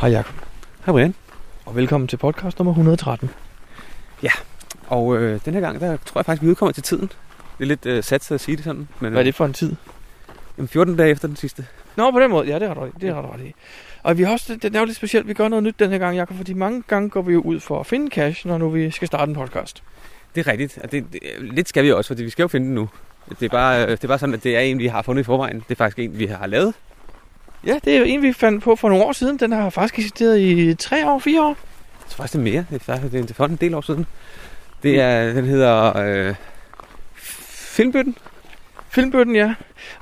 Hej Jacob, Hej Brian. og velkommen til podcast nummer 113. Og øh, den her gang, der tror jeg faktisk, vi udkommer til tiden. Det er lidt øh, sat at sige det sådan. Men, Hvad er det for en tid? Jamen, 14 dage efter den sidste. Nå, på den måde. Ja, det har du, det har du ret i. Og vi har også, det er jo lidt specielt, vi gør noget nyt den her gang, Jacob, fordi mange gange går vi jo ud for at finde cash, når nu vi skal starte en podcast. Det er rigtigt. Og det, det, lidt skal vi også, fordi vi skal jo finde den nu. Det er, bare, øh, det er bare sådan, at det er en, vi har fundet i forvejen. Det er faktisk en, vi har lavet. Ja, det er en, vi fandt på for nogle år siden. Den har faktisk eksisteret i tre år, fire år. Jeg tror faktisk, det er mere. Det er, faktisk, det er for en del år siden. Det er, den hedder øh, Filmbøtten. Filmbøtten, ja.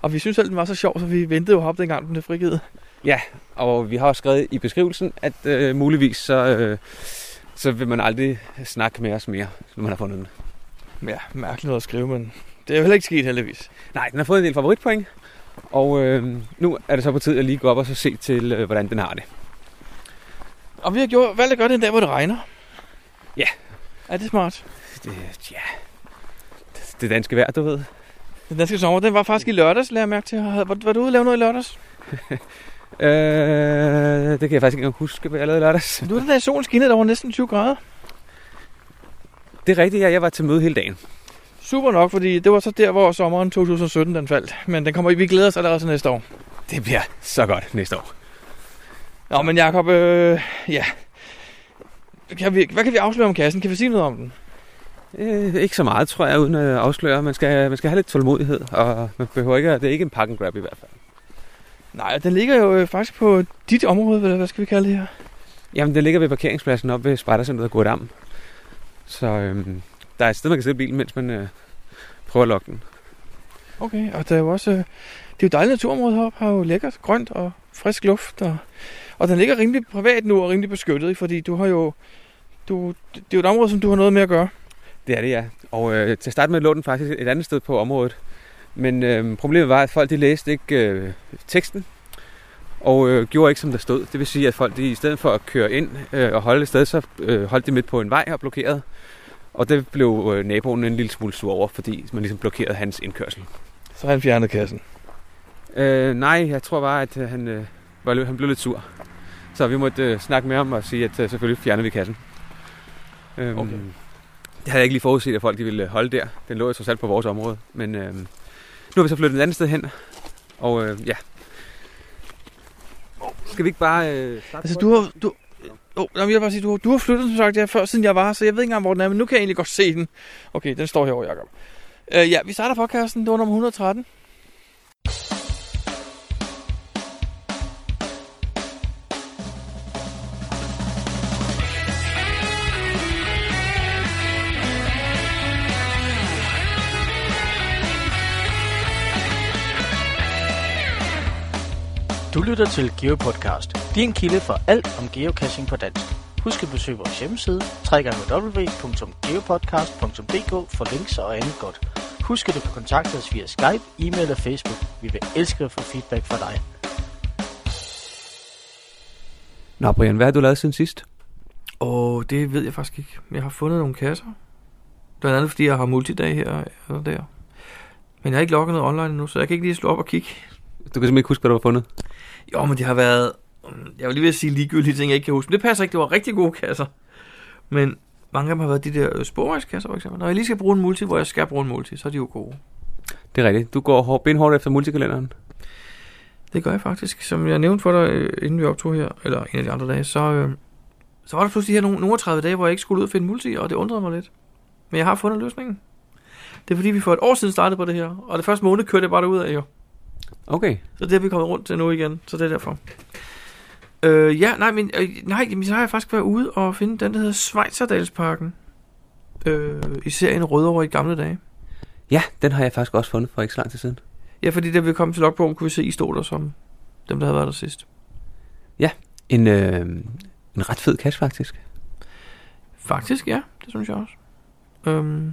Og vi synes selv, den var så sjov, så vi ventede jo op, dengang den blev frigivet. Ja, og vi har også skrevet i beskrivelsen, at øh, muligvis så, øh, så vil man aldrig snakke med os mere, når man har fundet den. Ja, mærkeligt noget at skrive, men det er jo heller ikke sket heldigvis. Nej, den har fået en del favoritpoint. Og øh, nu er det så på tid at lige gå op og så se til, øh, hvordan den har det. Og vi har gjort, valgt at gøre det en dag, hvor det regner. Ja. Er det smart? det ja, det danske vejr, du ved. Den danske sommer, den var faktisk i lørdags, lader jeg mærke til. Var, var du ude og lave noget i lørdags? Øh, det kan jeg faktisk ikke engang huske, hvad jeg lavede i lørdags. Du var den der solen skinnede, der var næsten 20 grader. Det er rigtigt, ja, jeg var til møde hele dagen. Super nok, fordi det var så der, hvor sommeren 2017 den faldt. Men den kommer, vi glæder os allerede til næste år. Det bliver så godt næste år. Nå, men Jacob, øh, ja. Kan vi, hvad kan vi afsløre om kassen? Kan vi sige noget om den? Øh, ikke så meget, tror jeg, uden at afsløre. Man skal, man skal have lidt tålmodighed, og man behøver ikke, det er ikke en pack and grab i hvert fald. Nej, den ligger jo øh, faktisk på dit område, hvad, hvad skal vi kalde det her? Jamen, det ligger ved parkeringspladsen op ved Spejdercenteret Gurdam. Så øhm, der er et sted, man kan sidde i bilen, mens man øh, prøver at lokke den. Okay, og der er jo også... Øh, det er jo dejligt naturområde heroppe, har jo lækkert grønt og frisk luft. Og, og den ligger rimelig privat nu og rimelig beskyttet, fordi du har jo... Du, det er jo et område, som du har noget med at gøre. Det er det, ja. Og øh, til at starte med lå den faktisk et andet sted på området. Men øh, problemet var, at folk de læste ikke øh, teksten, og øh, gjorde ikke, som der stod. Det vil sige, at folk de, i stedet for at køre ind øh, og holde et sted, så øh, holdt de midt på en vej og blokerede. Og det blev øh, naboen en lille smule sur over, fordi man ligesom blokerede hans indkørsel. Så han fjernet kassen. Øh, nej, jeg tror bare, at øh, han, øh, var, han blev lidt sur. Så vi måtte øh, snakke med ham og sige, at øh, selvfølgelig fjerner vi kassen. Øhm, Okay. Det havde jeg ikke lige forudset, at folk de ville holde der. Den lå jo trods alt på vores område. Men øh, nu har vi så flyttet et andet sted hen. Og øh, ja. Skal vi ikke bare... Øh, Altså, du har... Du, oh, jeg vil bare sige, du, har- du har flyttet, som sagt, ja, før, siden jeg var her, så jeg ved ikke engang, hvor den er, men nu kan jeg egentlig godt se den. Okay, den står herovre, Jacob. Uh, ja, vi starter podcasten. Det var nummer 113. Du lytter til GeoPodcast, din kilde for alt om geocaching på dansk. Husk at besøge vores hjemmeside, www.geopodcast.dk for links og andet godt. Husk at du kan kontakte os via Skype, e-mail og Facebook. Vi vil elske at få feedback fra dig. Nå, Brian, hvad har du lavet siden sidst? Og det ved jeg faktisk ikke. Jeg har fundet nogle kasser. Blandt andet fordi jeg har multidag her og der. Men jeg har ikke logget noget online endnu, så jeg kan ikke lige slå op og kigge. Du kan simpelthen ikke huske, hvad du har fundet. Jo, men det har været... Jeg vil lige ved at sige ligegyldige ting, jeg ikke kan huske. Men det passer ikke, det var rigtig gode kasser. Men mange af dem har været de der øh, sporvejskasser, for eksempel. Når jeg lige skal bruge en multi, hvor jeg skal bruge en multi, så er de jo gode. Det er rigtigt. Du går hår- benhårdt efter multikalenderen. Det gør jeg faktisk. Som jeg nævnte for dig, øh, inden vi optog her, eller en af de andre dage, så, øh, så var der pludselig her nogle, nogle 30 dage, hvor jeg ikke skulle ud og finde multi, og det undrede mig lidt. Men jeg har fundet løsningen. Det er fordi, vi for et år siden startede på det her, og det første måned kørte jeg bare derud af jo. Okay. Så det er vi kommet rundt til nu igen, så det er derfor. Øh, ja, nej, men øh, nej, jamen, så har jeg faktisk været ude og finde den, der hedder Schweizerdalsparken. Øh, i serien Rødovre i gamle dage. Ja, den har jeg faktisk også fundet for ikke så lang tid siden. Ja, fordi da vi kom til logbogen, kunne vi se, I stod der som dem, der havde været der sidst. En, øh, en ret fed cache, faktisk. Faktisk, ja. Det synes jeg også. Øhm,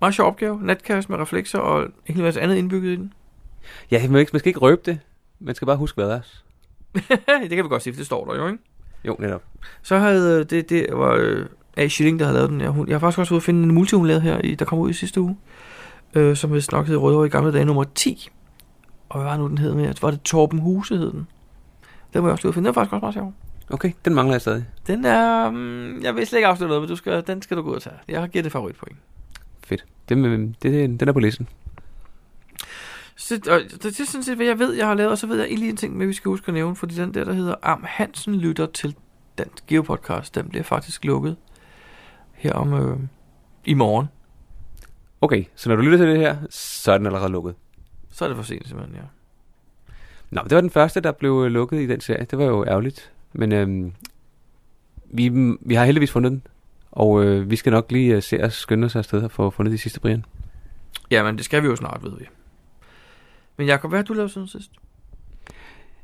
meget sjov opgave. Natcast med reflekser og en hel masse andet indbygget i den. Ja, man, skal ikke røbe det. Man skal bare huske, hvad der er. det kan vi godt sige, for det står der jo, ikke? Jo, netop. Så havde øh, det, det var øh, A. Schilling, der havde lavet den. Ja, hun, jeg har faktisk også ude at finde en multi, hun lavede her, i, der kom ud i sidste uge. Øh, som vist nok hed Rødovre i gamle dage nummer 10. Og hvad var nu den hed med? Var det Torben Huse hed den? Den var jeg også at finde. Den var faktisk også meget sjov. Okay, den mangler jeg stadig. Den er... Um, jeg vil slet ikke afsløre noget, men du skal, den skal du gå ud og tage. Jeg har givet det favoritpoint. Fedt. Den, øh, det, den er på listen. Så, og det, det er sådan set, hvad jeg ved, jeg har lavet, og så ved jeg lige en ting, med, vi skal huske at nævne, fordi den der, der hedder Am Hansen lytter til Dansk Geopodcast, den bliver faktisk lukket her om øh, i morgen. Okay, så når du lytter til det her, så er den allerede lukket. Så er det for sent simpelthen, ja. Nå, det var den første, der blev øh, lukket i den serie. Det var jo ærgerligt. Men øhm, vi, vi har heldigvis fundet den. Og øh, vi skal nok lige øh, se os skynde os afsted og få fundet de sidste Brian. Ja, men det skal vi jo snart, ved vi. Men Jacob, hvad har du lavet siden sidst?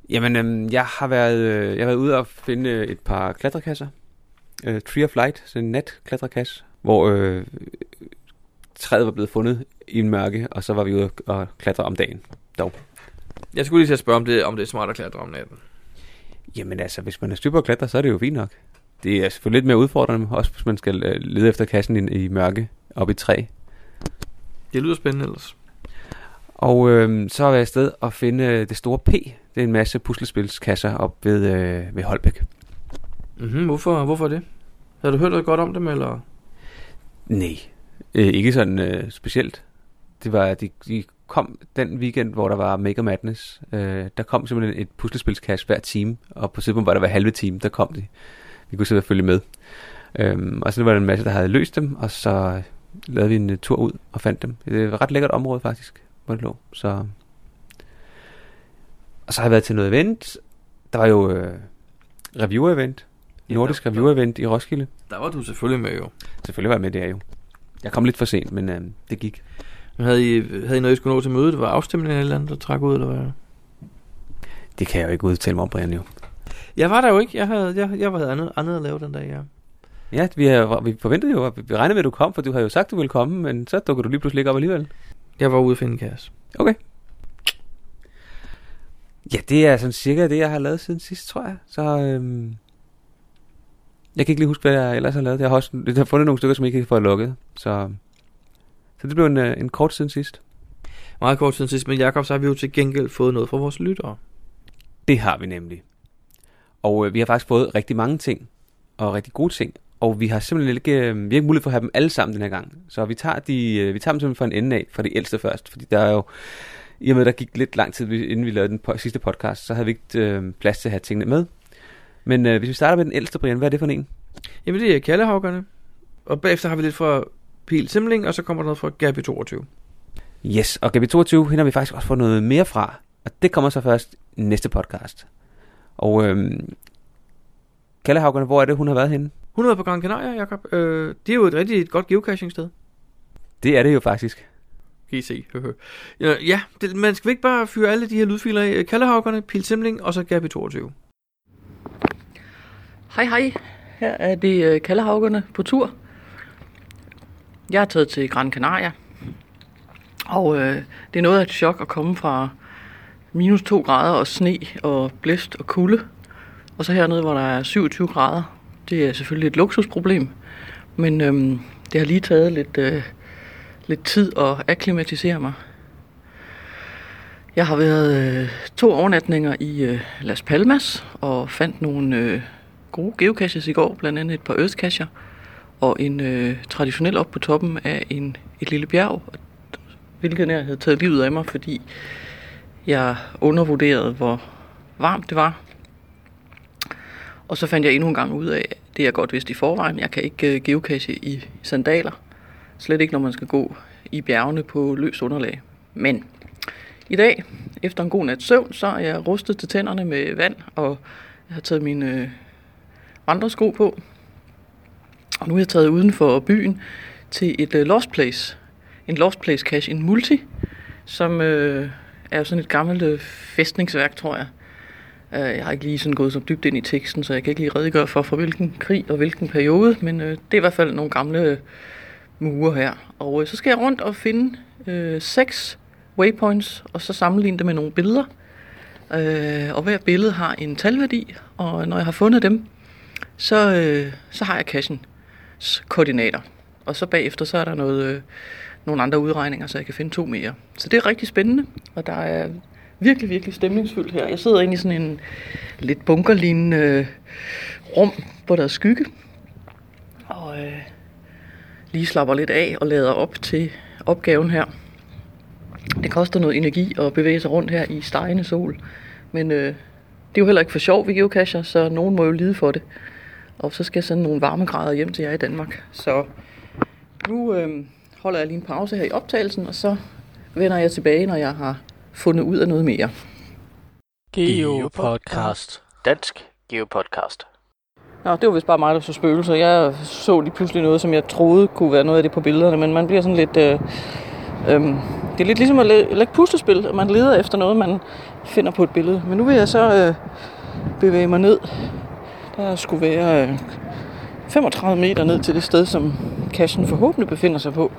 Jamen, øhm, jeg, har været, øh, jeg har været ude og finde øh, et par klatrekasser. Øh, Tree of Light, sådan en natklatterkasse, hvor øh, træet var blevet fundet i en mørke, og så var vi ude og klatre om dagen. Dog. Jeg skulle lige til at spørge, om det, om det er smart at klatre om natten. Jamen altså, hvis man er styr på at klatre, så er det jo fint nok. Det er selvfølgelig lidt mere udfordrende, også hvis man skal øh, lede efter kassen i, i mørke op i træ. Det lyder spændende ellers. Og øh, så var jeg afsted og finde øh, det store P. Det er en masse puslespilskasser op ved, øh, ved Holbæk. Mm-hmm, hvorfor, hvorfor det? Har du hørt noget godt om dem, eller? Nej, øh, ikke sådan øh, specielt. Det var, de, de kom den weekend, hvor der var Mega Madness. Øh, der kom simpelthen et puslespilskasse hver time, og på tidspunkt, hvor der var halve time, der kom de. Vi kunne selvfølgelig følge med. Øhm, og så var der en masse, der havde løst dem, og så lavede vi en uh, tur ud og fandt dem. Det var et ret lækkert område faktisk, hvor det lå. Så... Og så har jeg været til noget event. Der var jo øh, review-event. Ja, Nordisk der- review-event i Roskilde. Der var du selvfølgelig med jo. Selvfølgelig var jeg med der jo. Jeg kom lidt for sent, men øh, det gik. Men havde I, havde I noget, I skulle nå til mødet? Det var afstemningen eller et eller andet, der trak ud, eller hvad? Det kan jeg jo ikke udtale mig om, Brian, jo. Jeg var der jo ikke. Jeg havde, jeg, jeg havde andet, andet at lave den dag, ja. Ja, vi, har, vi forventede jo, vi regnede med, at du kom, for du har jo sagt, at du ville komme, men så dukker du lige pludselig ikke op alligevel. Jeg var ude at finde en kasse. Okay. Ja, det er sådan cirka det, jeg har lavet siden sidst, tror jeg. Så øhm, jeg kan ikke lige huske, hvad jeg ellers har lavet. Jeg har også jeg har fundet nogle stykker, som jeg ikke får lukket. Så, så det blev en, øh, en kort siden sidst. Meget kort siden sidst, men Jacob, så har vi jo til gengæld fået noget fra vores lyttere. Det har vi nemlig. Og øh, vi har faktisk fået rigtig mange ting, og rigtig gode ting. Og vi har simpelthen ikke, øh, vi har ikke mulighed for at have dem alle sammen den her gang. Så vi tager, de, øh, vi tager dem simpelthen fra en ende af, fra de ældste først. Fordi der er jo, i og med, at der gik lidt lang tid, inden vi lavede den po- sidste podcast, så havde vi ikke øh, plads til at have tingene med. Men øh, hvis vi starter med den ældste, Brian, hvad er det for en? Jamen, det er kaldehavkerne. Og bagefter har vi lidt fra Pil Simling, og så kommer der noget fra Gabi 22. Yes, og GB22, hende har vi faktisk også fået noget mere fra. Og det kommer så først i næste podcast. Og øh, Kallehavgerne, hvor er det, hun har været henne? Hun har været på Gran Canaria, Jacob. Øh, det er jo et rigtig et godt geocaching-sted. Det er det jo faktisk. Kan I se. Ja, ja det, man skal ikke bare fyre alle de her lydfiler af. Kaldehavkerne, Pil Simling og så Gabi 22. Hej hej, her er det øh, Kaldehavgerne på tur. Jeg er taget til Gran Canaria, og øh, det er noget af et chok at komme fra minus 2 grader og sne og blæst og kulde. Og så hernede, hvor der er 27 grader. Det er selvfølgelig et luksusproblem, men øhm, det har lige taget lidt, øh, lidt tid at akklimatisere mig. Jeg har været øh, to overnatninger i øh, Las Palmas og fandt nogle øh, gode geocaches i går, blandt andet et par earthcacher og en øh, traditionel op på toppen af en, et lille bjerg, hvilket jeg havde taget livet af mig, fordi jeg undervurderede, hvor varmt det var. Og så fandt jeg endnu en gang ud af, det jeg godt vidste i forvejen, jeg kan ikke øh, geocache i sandaler. Slet ikke, når man skal gå i bjergene på løs underlag. Men i dag, efter en god nat søvn, så er jeg rustet til tænderne med vand, og jeg har taget mine øh, andre vandresko på. Og nu er jeg taget uden for byen til et øh, Lost Place. En Lost Place cache, en multi, som øh, er sådan et gammelt øh, fæstningsværk, tror jeg. Øh, jeg har ikke lige sådan gået så dybt ind i teksten, så jeg kan ikke lige redegøre for, fra hvilken krig og hvilken periode, men øh, det er i hvert fald nogle gamle øh, mure her. Og øh, så skal jeg rundt og finde øh, seks waypoints, og så sammenligne det med nogle billeder. Øh, og hver billede har en talværdi, og når jeg har fundet dem, så, øh, så har jeg cachens koordinater. Og så bagefter, så er der noget, øh, nogle andre udregninger, så jeg kan finde to mere. Så det er rigtig spændende, og der er virkelig, virkelig stemningsfyldt her. Jeg sidder inde i sådan en lidt bunkerlignende øh, rum, hvor der er skygge. Og øh, lige slapper lidt af og lader op til opgaven her. Det koster noget energi at bevæge sig rundt her i stegende sol. Men øh, det er jo heller ikke for sjov vi geocacher, så nogen må jo lide for det. Og så skal jeg sende nogle varmegrader hjem til jer i Danmark. Så nu øh, holder jeg lige en pause her i optagelsen, og så vender jeg tilbage, når jeg har fundet ud af noget mere. Geopodcast. Dansk Geopodcast. Nå, det var vist bare mig, der så spøgelser. Jeg så lige pludselig noget, som jeg troede kunne være noget af det på billederne, men man bliver sådan lidt... Øh, øh, det er lidt ligesom at læ- lægge puslespil, at man leder efter noget, man finder på et billede. Men nu vil jeg så øh, bevæge mig ned. Der skulle være øh, 35 meter ned til det sted, som kassen forhåbentlig befinder sig på.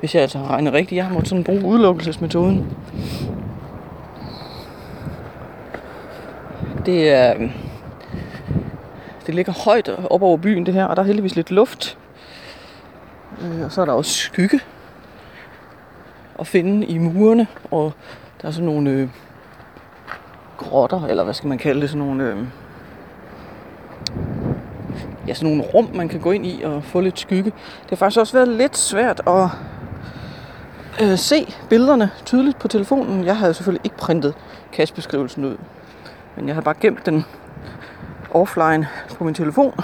Hvis jeg altså har regnet rigtigt. Jeg har måttet sådan bruge udelukkelsesmetoden. Det er... Øhm, det ligger højt op over byen, det her, og der er heldigvis lidt luft. Øh, og så er der også skygge at finde i murene, og der er sådan nogle øh, grotter, eller hvad skal man kalde det, sådan nogle, øh, ja, sådan nogle rum, man kan gå ind i og få lidt skygge. Det har faktisk også været lidt svært at øh, se billederne tydeligt på telefonen. Jeg havde selvfølgelig ikke printet kastbeskrivelsen ud, men jeg har bare gemt den offline på min telefon.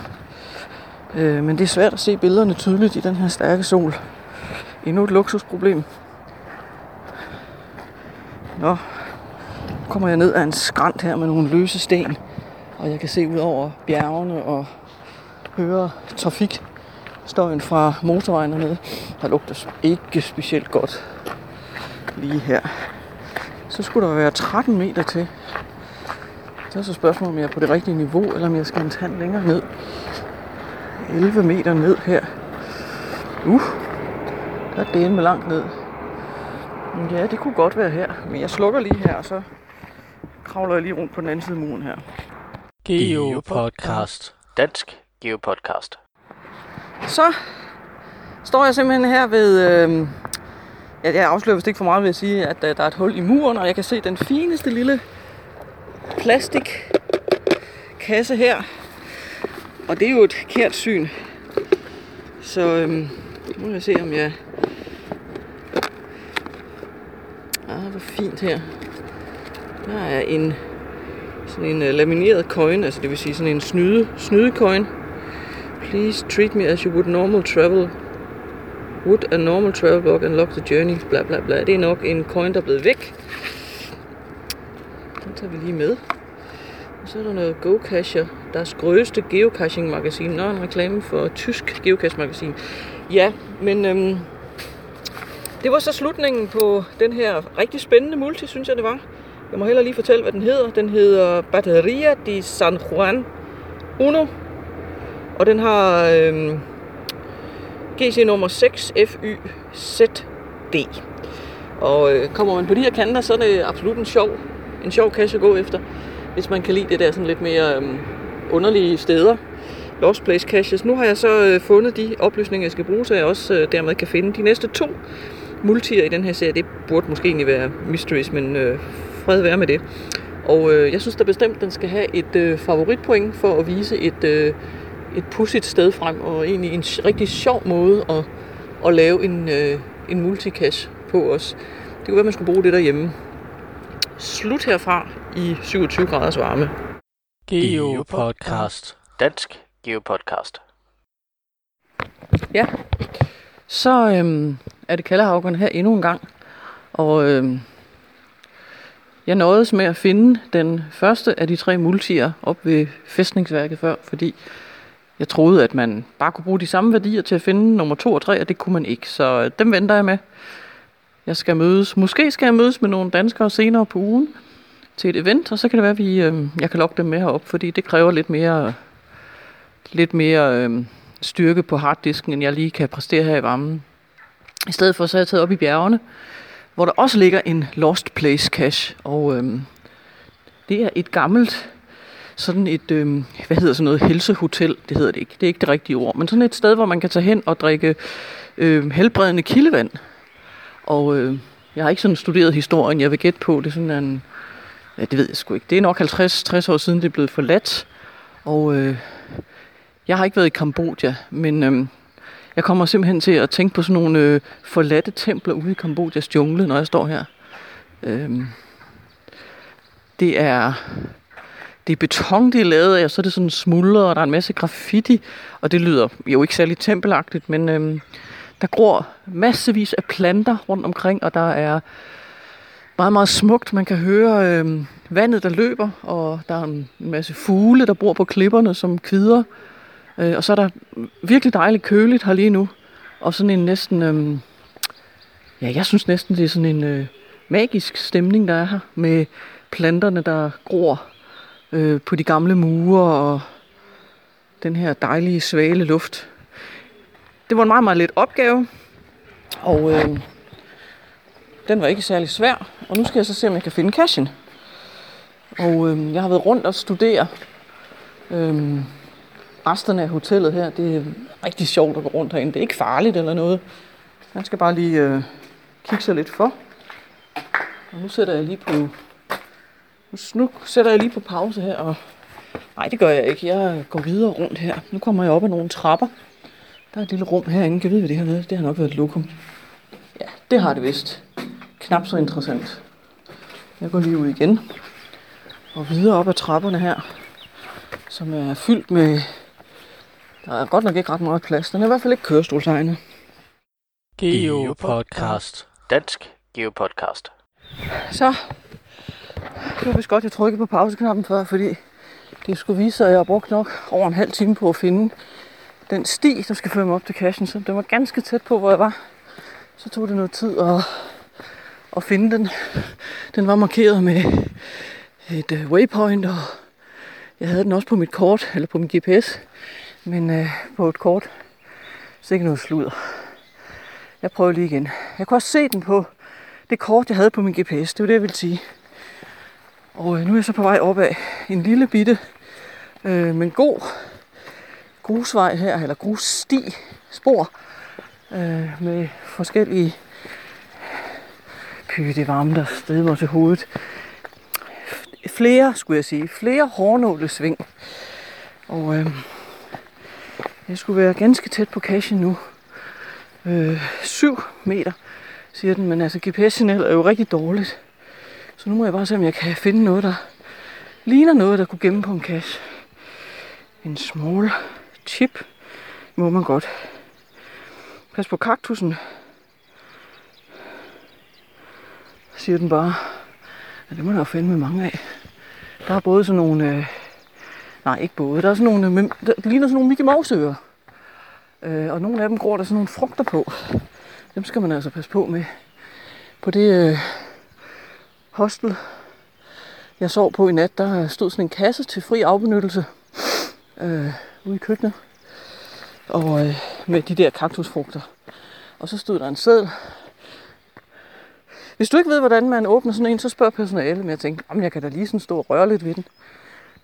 Øh, men det er svært at se billederne tydeligt i den her stærke sol. Endnu et luksusproblem. Nå, nu kommer jeg ned ad en skrant her med nogle løse sten. Og jeg kan se ud over bjergene og høre trafikstøjen fra motorvejen hernede. Der lugter ikke specielt godt lige her. Så skulle der være 13 meter til. Så er så spørgsmålet, om jeg er på det rigtige niveau, eller om jeg skal en tand længere ned. 11 meter ned her. Uh, der er det med langt ned. Men ja, det kunne godt være her. Men jeg slukker lige her, og så kravler jeg lige rundt på den anden side af muren her. Geopodcast. Dansk Geopodcast. Så står jeg simpelthen her ved... Øh, jeg afslører vist ikke for meget ved at sige, at øh, der er et hul i muren, og jeg kan se den fineste lille plastikkasse her. Og det er jo et kært syn. Så øhm, nu må jeg se, om jeg... Ah, hvor fint her. Der er en sådan en uh, lamineret coin, altså det vil sige sådan en snyde, snyde coin. Please treat me as you would normal travel. Would a normal travel blog unlock the journey? Bla bla bla. Det er nok en coin, der er blevet væk. Tager vi lige med. Og så er der noget GoCacher, deres grøste geocaching-magasin. Nå, en reklame for tysk geocache-magasin. Ja, men øhm, det var så slutningen på den her rigtig spændende multi, synes jeg det var. Jeg må heller lige fortælle, hvad den hedder. Den hedder Batteria de San Juan Uno. Og den har øhm, GC nummer 6 FYZD. Og øh, kommer man på de her kanter, så er det absolut en sjov, en sjov cache at gå efter. Hvis man kan lide det der sådan lidt mere øhm, underlige steder. Lost Place caches. Nu har jeg så øh, fundet de oplysninger, jeg skal bruge, så jeg også øh, dermed kan finde de næste to multier i den her serie. Det burde måske egentlig være mysteries, men øh, fred være med det. Og øh, jeg synes da bestemt, den skal have et øh, favoritpoint for at vise et, øh, et pudsigt sted frem, og egentlig en rigtig sjov måde at, at lave en, øh, en multicache på os. Det kunne være, man skulle bruge det derhjemme. Slut herfra i 27 graders varme. Geopodcast. Dansk Geopodcast. Ja, så øhm, er det Kallehavgerne her endnu en gang. Og øhm, jeg nåedes med at finde den første af de tre multier op ved fæstningsværket før, fordi jeg troede, at man bare kunne bruge de samme værdier til at finde nummer to og tre, og det kunne man ikke. Så øh, dem venter jeg med. Jeg skal mødes, måske skal jeg mødes med nogle danskere senere på ugen til et event, og så kan det være, at vi, øh, jeg kan lokke dem med herop, fordi det kræver lidt mere, lidt mere øh, styrke på harddisken, end jeg lige kan præstere her i varmen. I stedet for så er jeg taget op i bjergene, hvor der også ligger en Lost Place cache, og øh, det er et gammelt sådan et, øh, hvad hedder sådan noget, helsehotel, det hedder det ikke, det er ikke det rigtige ord, men sådan et sted, hvor man kan tage hen og drikke øh, helbredende kildevand. Og øh, jeg har ikke sådan studeret historien, jeg vil gætte på, det er sådan en Ja, det ved jeg sgu ikke. Det er nok 50-60 år siden, det er blevet forladt. Og øh, jeg har ikke været i Kambodja, men øh, jeg kommer simpelthen til at tænke på sådan nogle øh, forladte templer ude i Kambodjas jungle, når jeg står her. Øh, det er det er beton, det er lavet af, og så er det sådan smuldret, og der er en masse graffiti, og det lyder jo ikke særlig tempelagtigt, men øhm, der gror massevis af planter rundt omkring, og der er meget, meget smukt. Man kan høre øh, vandet, der løber, og der er en masse fugle, der bor på klipperne som kvider. Øh, og så er der virkelig dejligt køligt her lige nu, og sådan en næsten, Øh, ja, jeg synes næsten, det er sådan en øh, magisk stemning, der er her, med planterne, der gror øh, på de gamle mure og den her dejlige svale luft. Det var en meget, meget let opgave, og øh, den var ikke særlig svær. Og nu skal jeg så se, om jeg kan finde cashen. Og øh, jeg har været rundt og studere øh, resterne af hotellet her. Det er rigtig sjovt at gå rundt herinde. Det er ikke farligt eller noget. Man skal bare lige øh, kigge sig lidt for. Og nu sætter jeg lige på nu sætter jeg lige på pause her, og nej, det gør jeg ikke. Jeg går videre rundt her. Nu kommer jeg op ad nogle trapper. Der er et lille rum herinde. Kan jeg vide, hvad det her er? Det har nok været et lokum. Ja, det har det vist. Knap så interessant. Jeg går lige ud igen. Og videre op ad trapperne her. Som er fyldt med... Der er godt nok ikke ret meget plads. Den er i hvert fald ikke kørestolsegnet. Geopodcast. Dansk Geopodcast. Så det var vist godt, jeg trykkede på pauseknappen før, fordi det skulle vise sig, at jeg har brugt nok over en halv time på at finde den sti, der skal føre mig op til kassen, Så den var ganske tæt på, hvor jeg var. Så tog det noget tid at, at finde den. Den var markeret med et øh, waypoint, og jeg havde den også på mit kort, eller på min GPS. Men øh, på et kort, så ikke noget sludder. Jeg prøver lige igen. Jeg kunne også se den på det kort, jeg havde på min GPS. Det var det, jeg ville sige. Og øh, nu er jeg så på vej opad en lille bitte, øh, men god grusvej her, eller grussti, spor, øh, med forskellige Py, det varme, der stedmer til hovedet. Flere, skulle jeg sige, flere hårnålesving. Og øh, jeg skulle være ganske tæt på cashen nu. Øh, 7 meter, siger den, men altså GPS-signal er jo rigtig dårligt. Så nu må jeg bare se, om jeg kan finde noget, der ligner noget, der kunne gemme på en kasse. En small chip må man godt. Pas på kaktusen. Siger den bare. Ja, det må der jo finde med mange af. Der er både sådan nogle... Øh, nej, ikke både. Der er sådan nogle... Der ligner sådan nogle Mickey Mouse ører. Øh, og nogle af dem gror der sådan nogle frugter på. Dem skal man altså passe på med. På det... Øh, hostel, jeg sov på i nat, der stod sådan en kasse til fri afbenyttelse øh, ude i køkkenet. Og øh, med de der kaktusfrugter. Og så stod der en seddel. Hvis du ikke ved, hvordan man åbner sådan en, så spørg personalet. Men jeg tænkte, om jeg kan da lige sådan stå og røre lidt ved den.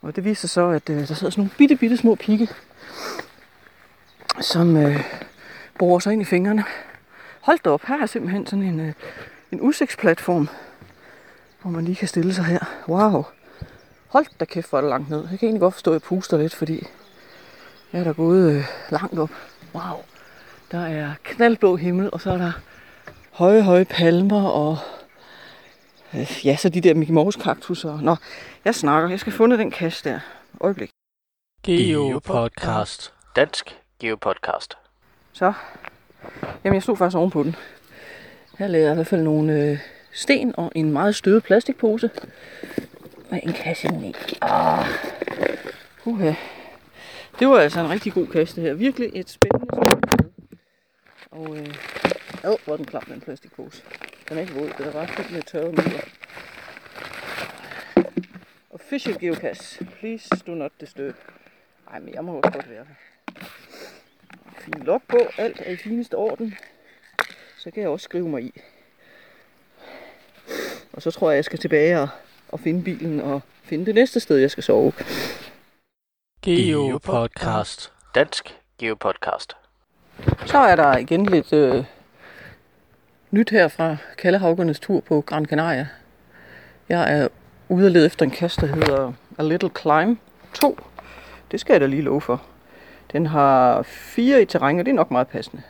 Og det viste sig så, at øh, der sidder sådan nogle bitte, bitte små pigge, som øh, borer sig ind i fingrene. Hold da op, her er simpelthen sådan en, øh, en udsigtsplatform hvor man lige kan stille sig her. Wow. Hold da kæft, hvor er det langt ned. Jeg kan egentlig godt forstå, at jeg puster lidt, fordi jeg er der gået øh, langt op. Wow. Der er knaldblå himmel, og så er der høje, høje palmer, og øh, ja, så de der Mickey Mouse kaktusser. Nå, jeg snakker. Jeg skal funde den kasse der. Øjeblik. Geopodcast. Dansk Geopodcast. Så. Jamen, jeg stod faktisk ovenpå den. Her lagde jeg i hvert fald nogle øh, sten og en meget støvet plastikpose. Med en kasse ned. Ah. Uh-huh. Det var altså en rigtig god kasse det her. Virkelig et spændende sted. Og øh, ad, hvor den klam, den plastikpose. Den er ikke våd, den er bare fyldt med tørre midler. Official geocache. Please do not disturb. Ej, men jeg må også godt være her. Fin log på. Alt er i fineste orden. Så kan jeg også skrive mig i. Og så tror jeg, jeg skal tilbage og, og finde bilen og finde det næste sted, jeg skal sove. Geopodcast. Dansk Geopodcast. Så er der igen lidt øh, nyt her fra Kallehavgernes tur på Gran Canaria. Jeg er ude og lede efter en kasse, der hedder A Little Climb 2. Det skal jeg da lige love for. Den har fire i terræn, og det er nok meget passende.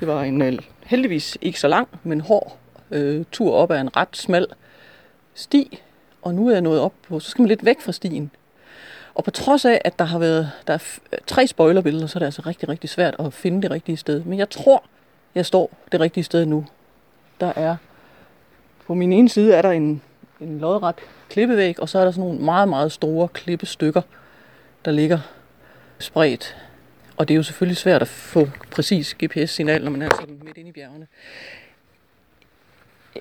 Det var en øh, heldigvis ikke så lang, men hård øh, tur op ad en ret smal sti. Og nu er jeg nået op på, så skal man lidt væk fra stien. Og på trods af, at der har været der er tre spoilerbilleder, så er det altså rigtig, rigtig svært at finde det rigtige sted. Men jeg tror, jeg står det rigtige sted nu. Der er, på min ene side er der en, en lodret klippevæg, og så er der sådan nogle meget, meget store klippestykker, der ligger spredt. Og det er jo selvfølgelig svært at få præcis GPS-signal, når man er sådan midt inde i bjergene.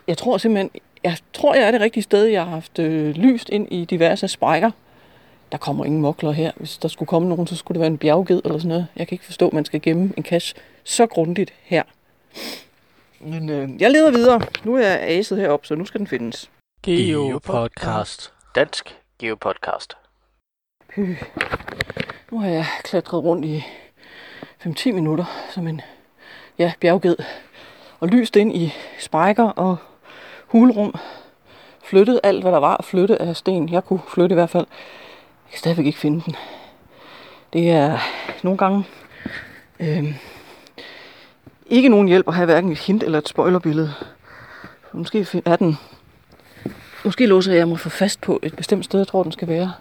Jeg tror simpelthen, jeg tror, jeg er det rigtige sted. Jeg har haft øh, lyst ind i diverse sprækker. Der kommer ingen mokler her. Hvis der skulle komme nogen, så skulle det være en bjergged eller sådan noget. Jeg kan ikke forstå, at man skal gemme en cache så grundigt her. Men øh, jeg leder videre. Nu er jeg aset herop, så nu skal den findes. Geopodcast. Dansk Geopodcast. Py. Nu har jeg klatret rundt i 5-10 minutter som en ja, bjergged. Og lyst ind i sprækker og hulrum. Flyttet alt, hvad der var at flytte af sten. Jeg kunne flytte i hvert fald. Jeg kan stadigvæk ikke finde den. Det er nogle gange øh, ikke nogen hjælp at have hverken et hint eller et spoilerbillede. Måske er den... Måske låser jeg mig for fast på et bestemt sted, jeg tror, den skal være.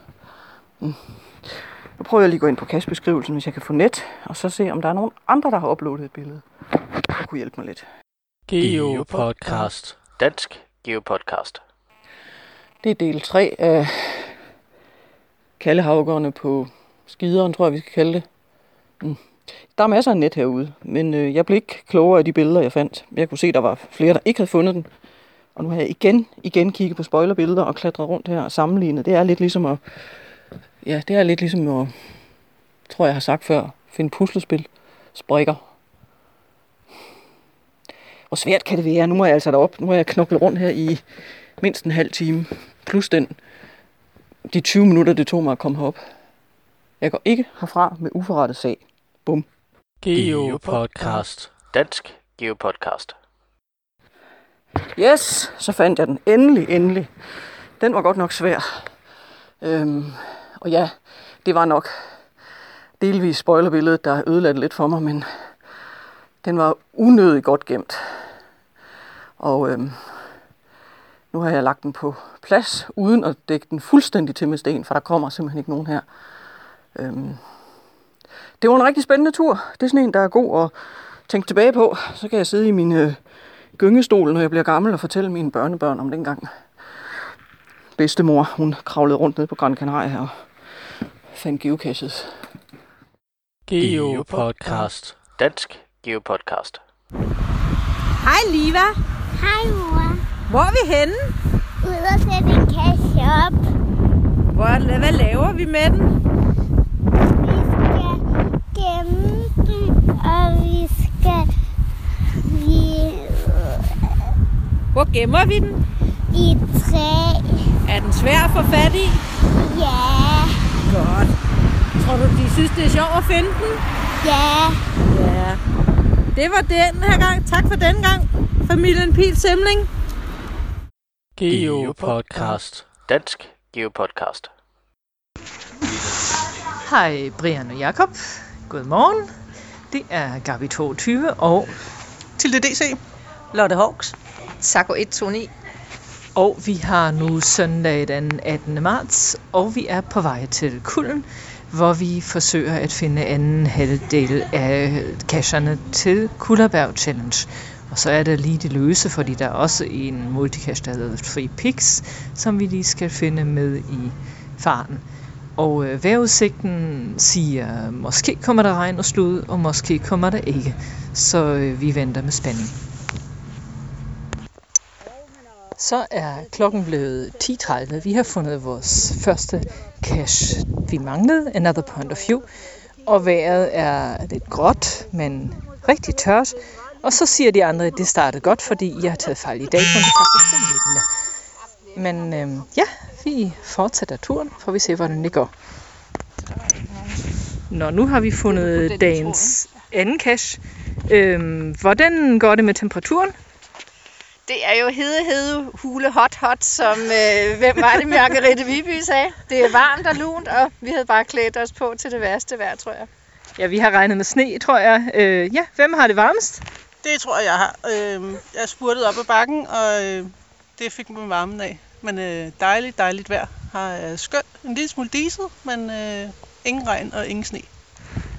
Nu prøver jeg lige at gå ind på kastbeskrivelsen, hvis jeg kan få net, og så se, om der er nogen andre, der har uploadet et billede. Der kunne hjælpe mig lidt. Geopodcast. Dansk Geopodcast. Det er del 3 af kaldehavgerne på skideren, tror jeg, vi skal kalde det. Mm. Der er masser af net herude, men øh, jeg blev ikke klogere af de billeder, jeg fandt. Jeg kunne se, der var flere, der ikke havde fundet den. Og nu har jeg igen, igen kigget på spoilerbilleder og klatret rundt her og sammenlignet. Det er lidt ligesom at... Ja, det er lidt ligesom at... Tror jeg har sagt før. Finde puslespil. Sprikker. Hvor svært kan det være? Nu må jeg altså derop. Nu har jeg knoklet rundt her i mindst en halv time. Plus den, de 20 minutter, det tog mig at komme herop. Jeg går ikke herfra med uforrettet sag. Bum. Geopodcast. Dansk Geopodcast. Yes, så fandt jeg den. Endelig, endelig. Den var godt nok svær. Øhm, og ja, det var nok delvis spoilerbilledet, der ødelagde det lidt for mig, men den var unødigt godt gemt. Og øhm, nu har jeg lagt den på plads, uden at dække den fuldstændig til med sten, for der kommer simpelthen ikke nogen her. Øhm, det var en rigtig spændende tur. Det er sådan en, der er god at tænke tilbage på. Så kan jeg sidde i min øh, gyngestol, når jeg bliver gammel, og fortælle mine børnebørn om dengang. Bedstemor, hun kravlede rundt ned på Gran Canaria og fandt geocaches. Geopodcast. Dansk Geopodcast. Hej Liva. Hej mor. Hvor er vi henne? Ud og sætte en kasse op. Hvor, hvad laver vi med den? Vi skal gemme den, og vi skal... Vi Hvor gemmer vi den? i et træ. Er den svær at få fat i? Ja, Godt. Tror du, de synes, det er sjovt at finde den? ja. Ja. Det var den her gang. Tak for den gang, familien Pil Simling. Geopodcast. Dansk Geopodcast. Hej Brian og Jakob. Godmorgen. Det er Gabi 22 og Til det DC. Lotte Hawks. Sako 129. Og vi har nu søndag den 18. marts, og vi er på vej til Kulden, hvor vi forsøger at finde anden halvdel af cacherne til Kullerberg Challenge. Og så er der lige det løse, fordi der er også en multicache, der hedder Free som vi lige skal finde med i farten. Og øh, vejrudsigten siger, måske kommer der regn og slud, og måske kommer der ikke. Så øh, vi venter med spænding. Så er klokken blevet 10.30. Vi har fundet vores første cache. Vi manglede Another Point of View. Og vejret er lidt gråt, men rigtig tørt. Og så siger de andre, at det startede godt, fordi jeg har taget fejl i dag, men det er faktisk den 19. Men øhm, ja, vi fortsætter turen, for vi ser, hvordan det går. Nå, nu har vi fundet dagens anden cache. Øhm, hvordan går det med temperaturen? Det er jo hede, hede, hule, hot, hot, som øh, hvem var det, Margrethe Viby sagde. Det er varmt og lunt, og vi havde bare klædt os på til det værste vejr, tror jeg. Ja, vi har regnet med sne, tror jeg. Øh, ja, hvem har det varmest? Det tror jeg, jeg har. Øh, jeg spurtede op ad bakken, og øh, det fik mig varmen af. Men øh, dejligt, dejligt vejr. Har øh, skønt. En lille smule diset, men øh, ingen regn og ingen sne.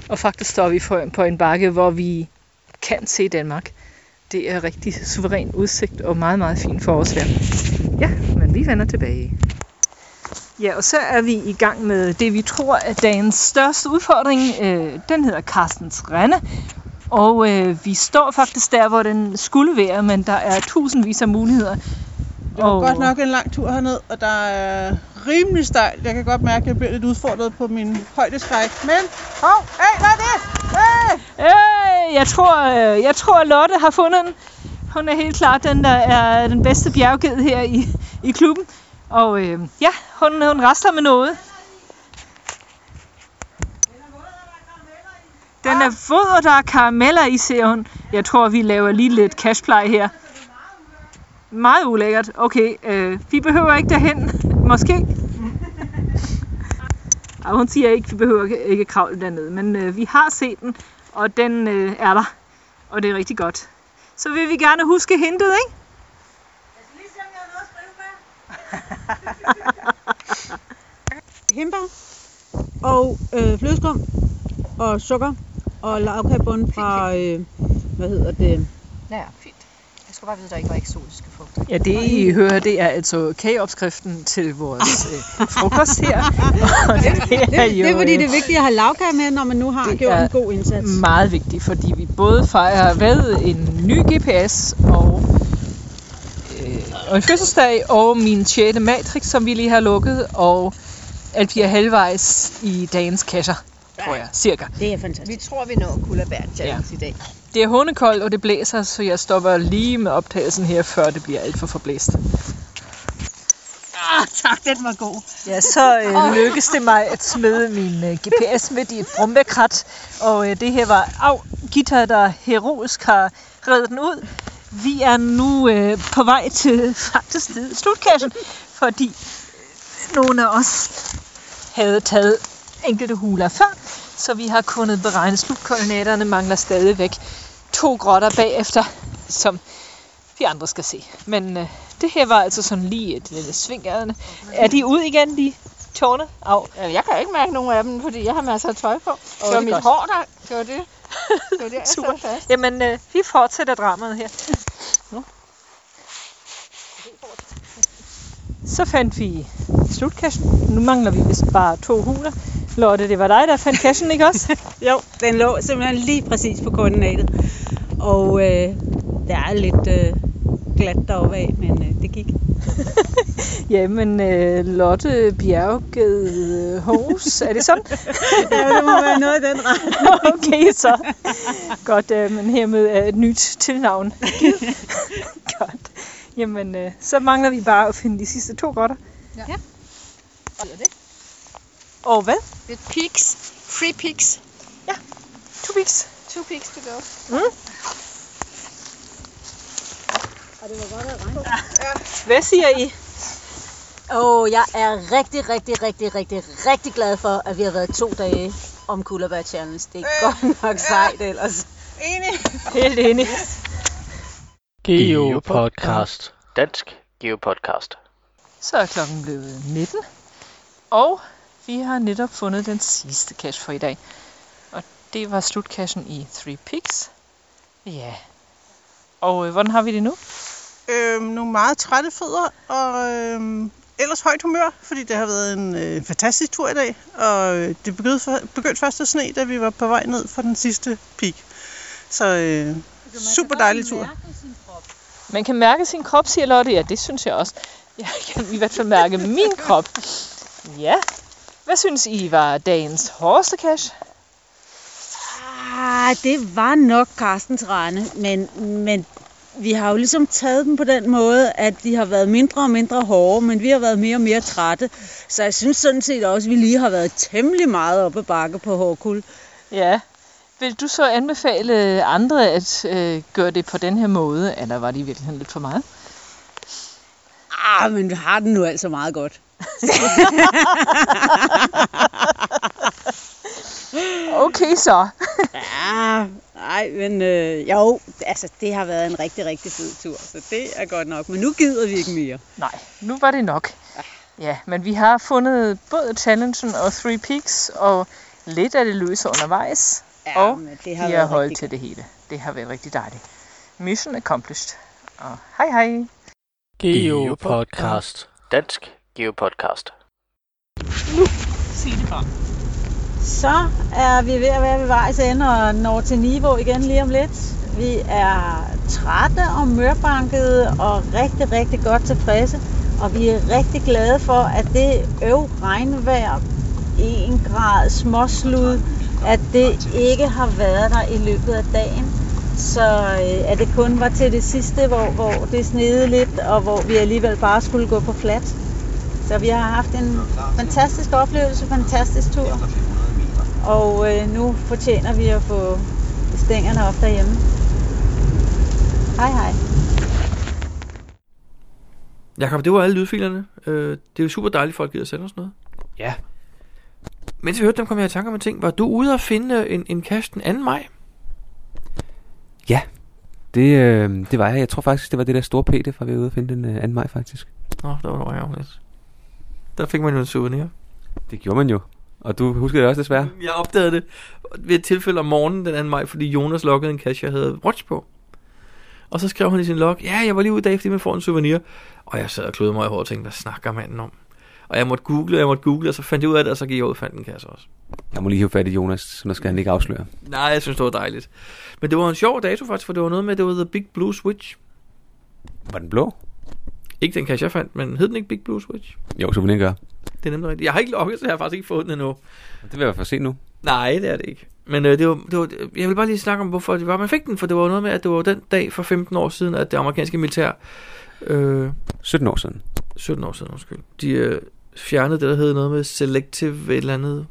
Og faktisk står vi på en bakke, hvor vi kan se Danmark. Det er rigtig suveræn udsigt og meget, meget fint forårsvejr. Ja, men vi vender tilbage. Ja, og så er vi i gang med det, vi tror er dagens største udfordring. Øh, den hedder Carstens Rende. Og øh, vi står faktisk der, hvor den skulle være, men der er tusindvis af muligheder. Det var godt nok en lang tur herned, og der er rimelig stejlt. Jeg kan godt mærke, at jeg bliver lidt udfordret på min højdeskræk. Men, hov, hey, hvad er det? Hey! Øh, jeg tror, øh, jeg tror, Lotte har fundet den. Hun er helt klart den, der er den bedste bjergged her i, i klubben. Og øh, ja, hun, hun rester med noget. Den er våd, og der er karameller i, ser hun. Jeg tror, vi laver lige lidt cashpleje her. Meget ulækkert. Okay, øh, vi behøver ikke derhen. Måske. Og hun siger ikke, vi behøver ikke, ikke kravle dernede. Men øh, vi har set den, og den øh, er der. Og det er rigtig godt. Så vil vi gerne huske hintet, ikke? Himber og øh, flødeskum og sukker og lavkagebund fra, øh, hvad hedder det? Ja, fint. Jeg skal bare vide, at der ikke var eksotiske frugter. Ja, det I hører, det er altså kageopskriften til vores øh, frokost her. Og det, Det, er jo, det er fordi, øh, det er vigtigt at have lavkage med, når man nu har Det gjort en god indsats. meget vigtigt, fordi vi både fejrer hvad, en ny GPS og, øh, og en fødselsdag, og min 6. matrix, som vi lige har lukket, og at vi er halvvejs i dagens kasser, tror jeg, cirka. Det er fantastisk. Vi tror, vi når Kullabær Challenge i dag. Det er hundekoldt, og det blæser, så jeg stopper lige med optagelsen her, før det bliver alt for forblæst. Ah, tak, den var god. Ja, så øh, lykkedes det mig at smide min øh, GPS midt i et brumbækrat. Og øh, det her var af Gita, der heroisk har reddet den ud. Vi er nu øh, på vej til faktisk til slutkassen, fordi øh, nogle af os havde taget enkelte huler før, så vi har kunnet beregne slutkoordinaterne, mangler stadigvæk to grotter bagefter, som vi andre skal se. Men øh, det her var altså sådan lige et lille sving. Er de ud igen, de tårne? Au. Jeg kan ikke mærke nogen af dem, fordi jeg har masser af tøj på. det det var mit godt. hår, der... Det var det. Det var det, jeg Super. fast. Jamen, øh, vi fortsætter dramaet her. Nu. Så fandt vi slutkassen. Nu mangler vi vist bare to huler. Lotte, det var dig, der fandt kassen, ikke også? Jo, den lå simpelthen lige præcis på koordinatet. Og øh, der er lidt øh, glat deroppe af, men øh, det gik. Jamen, øh, Lotte Bjergged Hos, er det sådan? Ja, det må være noget i den ret. okay, så. Godt, øh, men hermed er et nyt tilnavn. Godt. Jamen, øh, så mangler vi bare at finde de sidste to grotter. Og det er det. Og hvad? Det er peaks. Free peaks. Two weeks. Two peaks to go. Hvad siger I? Og jeg er rigtig, rigtig, rigtig, rigtig, rigtig glad for, at vi har været to dage om Kullabær Challenge. Det er godt nok sejt ellers. Enig. Helt enig. Geopodcast. Dansk Geopodcast. Så er klokken blevet 19. Og vi har netop fundet den sidste cache for i dag. Og det var slutcachen i Three Peaks. Ja. Og øh, hvordan har vi det nu? Øhm, nogle meget trætte fødder, og øhm, ellers højt humør, fordi det har været en øh, fantastisk tur i dag. Og øh, det begyndte, begyndte først at sne, da vi var på vej ned for den sidste peak. Så øh, super dejlig tur. Man kan mærke sin krop, siger Lotte. Ja, det synes jeg også. Jeg kan i hvert fald mærke min krop. Ja. Hvad synes I var dagens hårdeste cache? Ah, det var nok Carstens Rane, men, men vi har jo ligesom taget dem på den måde, at de har været mindre og mindre hårde, men vi har været mere og mere trætte. Så jeg synes sådan set også, at vi lige har været temmelig meget oppe bakke på hårdkuld. Ja. Vil du så anbefale andre at øh, gøre det på den her måde, eller var det i virkeligheden lidt for meget? Ah, men har den nu altså meget godt. Okay så. ja, nej, men øh, jo, altså det har været en rigtig, rigtig fed tur, så det er godt nok. Men nu gider vi ikke mere. Nej, nu var det nok. Ja, men vi har fundet både Challengen og Three Peaks, og lidt af det løse undervejs. Ja, og men det har vi været har holdt rigtig til det hele. Det har været rigtig dejligt. Mission accomplished. Og hej hej. Geopodcast. Dansk Geopodcast. Sig det bare. Så er vi ved at være ved vejs ende og når til Niveau igen lige om lidt. Vi er trætte og mørbankede og rigtig, rigtig godt tilfredse. Og vi er rigtig glade for, at det øv regnvejr, 1 grad småslud, at det ikke har været der i løbet af dagen. Så øh, at det kun var til det sidste, hvor, hvor det snede lidt, og hvor vi alligevel bare skulle gå på flat. Så vi har haft en fantastisk oplevelse, fantastisk tur. Og øh, nu fortjener vi at få stængerne op derhjemme. Hej hej. Jakob, det var alle lydfilerne. Øh, det er jo super dejligt, at folk gider sende os noget. Ja. Mens vi hørte dem, kom jeg i tanke om en ting. Var du ude at finde en, en cache den 2. maj? Ja, det, øh, det var jeg. Jeg tror faktisk, det var det der store P, det var vi ude at finde den øh, 2. maj faktisk. Nå, der var jeg lidt. Der fik man jo en souvenir. Det gjorde man jo. Og du husker det også desværre? Jeg opdagede det ved et tilfælde om morgenen den 2. maj, fordi Jonas loggede en cache, jeg havde watch på. Og så skrev han i sin log, ja, jeg var lige ude i dag, fordi man får en souvenir. Og jeg sad og kløede mig i håret og tænkte, hvad snakker manden om? Og jeg måtte google, og jeg måtte google, og så fandt jeg ud af det, og så gik jeg ud og fandt en kasse også. Jeg må lige hive fat i Jonas, så nu skal han ikke afsløre. Nej, jeg synes, det var dejligt. Men det var en sjov dato faktisk, for det var noget med, det var The Big Blue Switch. Var den blå? Ikke den cache, jeg fandt, men hed den ikke Big Blue Switch? Jo, souvenir gør. Det er nemlig rigtigt. Jeg har ikke logget, så jeg har faktisk ikke fået den endnu. Det vil jeg i hvert fald se nu. Nej, det er det ikke. Men øh, det var, det var, jeg vil bare lige snakke om, hvorfor det var, man fik den, for det var noget med, at det var den dag for 15 år siden, at det amerikanske militær... Øh, 17 år siden. 17 år siden, undskyld. De øh, fjernede det, der hed noget med selective et eller andet.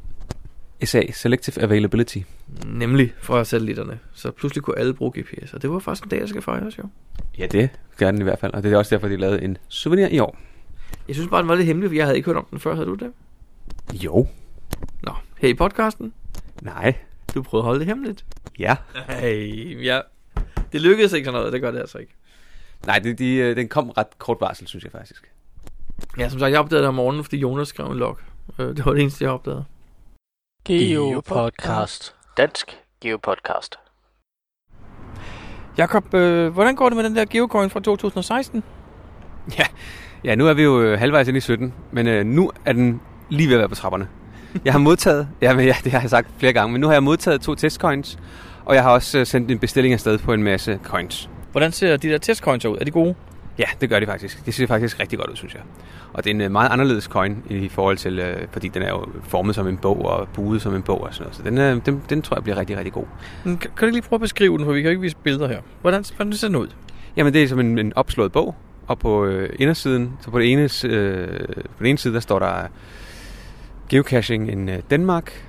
SA, Selective Availability. Nemlig fra satellitterne. Så pludselig kunne alle bruge GPS, og det var faktisk en dag, der skal fejres jo. Ja, det gør den i hvert fald. Og det er også derfor, de lavede en souvenir i år. Jeg synes bare, den var lidt hemmelig, for jeg havde ikke hørt om den før. Havde du det? Jo. Nå, her i podcasten? Nej. Du prøvede at holde det hemmeligt? Ja. Hey, ja. Det lykkedes ikke sådan noget, det gør det altså ikke. Nej, det, de, øh, den kom ret kort varsel, synes jeg faktisk. Ja, som sagt, jeg opdagede det om morgenen, fordi Jonas skrev en log. Øh, Det var det eneste, jeg opdagede. Geopodcast. Dansk Geopodcast. Jakob, øh, hvordan går det med den der Geocoin fra 2016? Ja, ja nu er vi jo øh, halvvejs ind i 17, men øh, nu er den lige ved at være på trapperne. Jeg har modtaget, ja, men ja, det har jeg sagt flere gange, men nu har jeg modtaget to testcoins, og jeg har også øh, sendt en bestilling afsted på en masse coins. Hvordan ser de der testcoins ud? Er de gode? Ja, det gør de faktisk. Det ser faktisk rigtig godt ud, synes jeg. Og det er en øh, meget anderledes coin i forhold til, øh, fordi den er jo formet som en bog og buet som en bog og sådan noget. Så den, øh, den, den tror jeg bliver rigtig, rigtig god. Men Kan, kan du ikke lige prøve at beskrive den, for vi kan jo ikke vise billeder her. Hvordan, hvordan ser den ud? Jamen, det er som en, en opslået bog, og på øh, indersiden, så på, det ene, øh, på den ene side, der står der Geocaching in Denmark,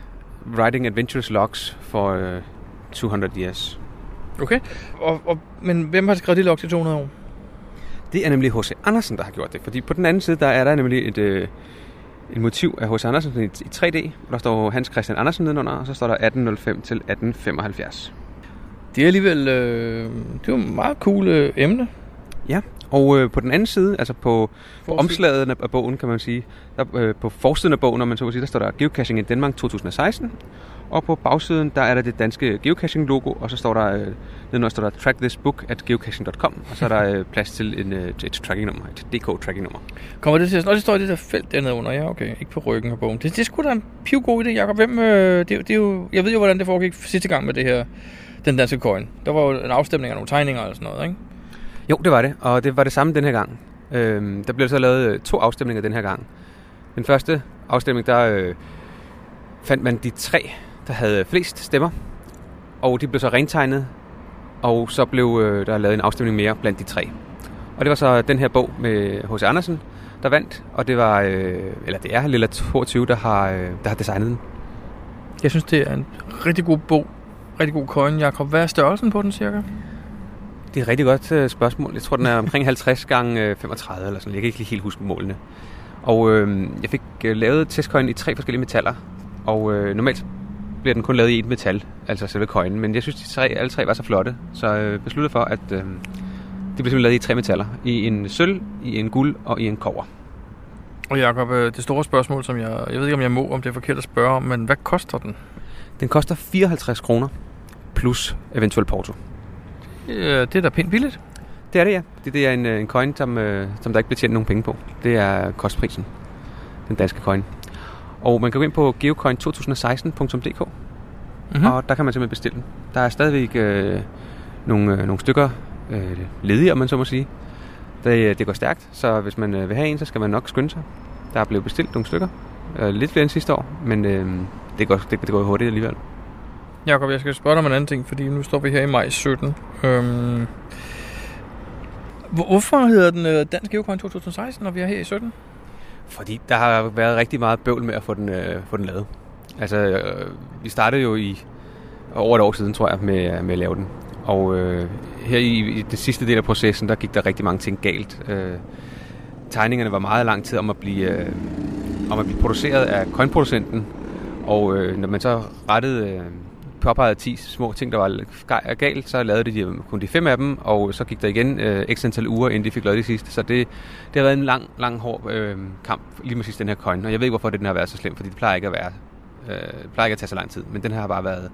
Writing Adventures Logs for øh, 200 years. Okay. Og, og, men hvem har skrevet det log til 200 år? Det er nemlig H.C. Andersen, der har gjort det, fordi på den anden side, der er der nemlig et, øh, et motiv af H.C. Andersen i, i 3D, og der står Hans Christian Andersen nedenunder, og så står der 1805 til 1875. Det er alligevel øh, det er jo et meget cool øh, emne. Ja, og øh, på den anden side, altså på, på omslaget af bogen, kan man sige, der, øh, på forsiden af bogen, når man så må sige, der står der Geocaching i Danmark 2016, og på bagsiden, der er der det danske geocaching-logo, og så står der, øh, nedenunder står der Track this book at geocaching.com, og så er der øh, plads til en, øh, et tracking-nummer, et DK-tracking-nummer. Kommer det til at... Nå, det står i det der felt dernede under. Ja, okay. Ikke på ryggen af bogen. Det, det er sgu da en pivgod idé, Jacob. Hvem, øh, det, er det er jo, jeg ved jo, hvordan det foregik sidste gang med det her, den danske coin. Der var jo en afstemning af nogle tegninger og sådan noget, ikke? Jo, det var det, og det var det samme den her gang. Øhm, der blev så lavet øh, to afstemninger den her gang. Den første afstemning, der øh, fandt man de tre, der havde flest stemmer, og de blev så rentegnet, og så blev øh, der lavet en afstemning mere blandt de tre. Og det var så den her bog med H.C. Andersen, der vandt, og det var, øh, eller det er Lilla 22, der har, øh, der har designet den. Jeg synes, det er en rigtig god bog. Rigtig god coin, Jacob. Hvad er størrelsen på den cirka? Det er et rigtig godt øh, spørgsmål. Jeg tror, den er omkring 50 gange øh, 35 eller sådan. Jeg kan ikke lige helt huske målene. Og øh, jeg fik øh, lavet testcoin i tre forskellige metaller. Og øh, normalt bliver den kun lavet i et metal, altså selve coinen. Men jeg synes, de tre, alle tre var så flotte, så jeg øh, besluttede for, at øh, de blev simpelthen lavet i tre metaller. I en sølv, i en guld og i en kover. Og Jacob, øh, det store spørgsmål, som jeg... Jeg ved ikke, om jeg må, om det er forkert at spørge om, men hvad koster den? Den koster 54 kroner plus eventuel porto. Øh, det er da pænt billigt. Det er det, ja. Det, det er en, øh, en coin, som, øh, som der ikke bliver tjent nogen penge på. Det er kostprisen. Den danske coin. Og man kan gå ind på geocoin2016.dk Mhm. og der kan man simpelthen bestille den. Der er stadigvæk øh, nogle, øh, nogle stykker øh, ledige, om man så må sige. Det, det går stærkt, så hvis man øh, vil have en, så skal man nok skynde sig. Der er blevet bestilt nogle stykker. Øh, lidt flere end sidste år, men øh, det, går, det, det går hurtigt alligevel. Jakob, jeg skal spørge dig om en anden ting, fordi nu står vi her i maj 17. Øhm, hvor- hvorfor hedder den øh, Dansk Geocoin 2016, når vi er her i 17? Fordi der har været rigtig meget bøvl med at få den, øh, få den lavet. Altså, øh, vi startede jo i over et år siden, tror jeg, med, med at lave den. Og øh, her i, i den sidste del af processen, der gik der rigtig mange ting galt. Øh, tegningerne var meget lang tid om at blive, øh, om at blive produceret af coinproducenten. Og øh, når man så rettede øh, påpegede 10 små ting, der var galt, så lavede de kun de fem af dem, og så gik der igen øh, x antal uger, inden de fik lavet det sidste. Så det, det har været en lang, lang, hård øh, kamp, lige præcis den her coin. Og jeg ved ikke, hvorfor det den har været så slem, fordi det plejer ikke at være, øh, det plejer ikke at tage så lang tid, men den her har bare været,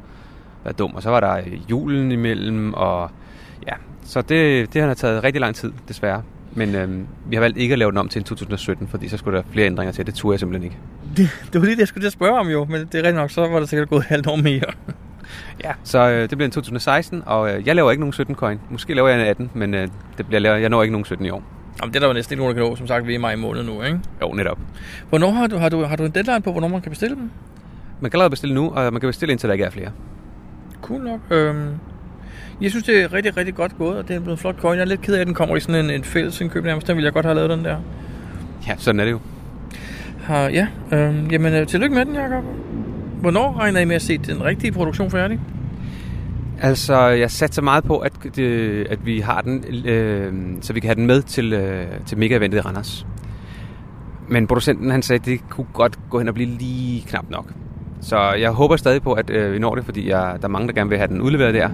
været dum. Og så var der julen imellem, og ja, så det, det har taget rigtig lang tid, desværre. Men øh, vi har valgt ikke at lave den om til en 2017, fordi så skulle der flere ændringer til. Det turde jeg simpelthen ikke. Det, det var lige det, jeg skulle til at spørge om jo, men det er rigtigt nok, så var der sikkert gået halvt år mere. Ja, så øh, det bliver en 2016, og øh, jeg laver ikke nogen 17 coin. Måske laver jeg en 18, men øh, det bliver, jeg når ikke nogen 17 i år. Jamen, det er der jo næsten ikke nogen, der kan nå. Som sagt, vi er i maj måned nu, ikke? Jo, netop. Hvornår har du, har du, har du en deadline på, hvornår man kan bestille dem? Man kan allerede bestille nu, og man kan bestille indtil der ikke er flere. Cool nok. Øhm, jeg synes, det er rigtig, rigtig godt gået, og det er blevet en flot coin. Jeg er lidt ked af, at den kommer i sådan en, en fælles indkøb nærmest. Den ville jeg godt have lavet den der. Ja, sådan er det jo. Har, ja, øhm, jamen øh, tillykke med den, Jacob. Hvornår regner I med at se den rigtige produktion færdig? Altså, jeg satte så meget på, at, det, at vi har den, øh, så vi kan have den med til, øh, til mega-eventet i Randers. Men producenten han sagde, at det kunne godt gå hen og blive lige knap nok. Så jeg håber stadig på, at øh, vi når det, fordi jeg, der er mange, der gerne vil have den udleveret der.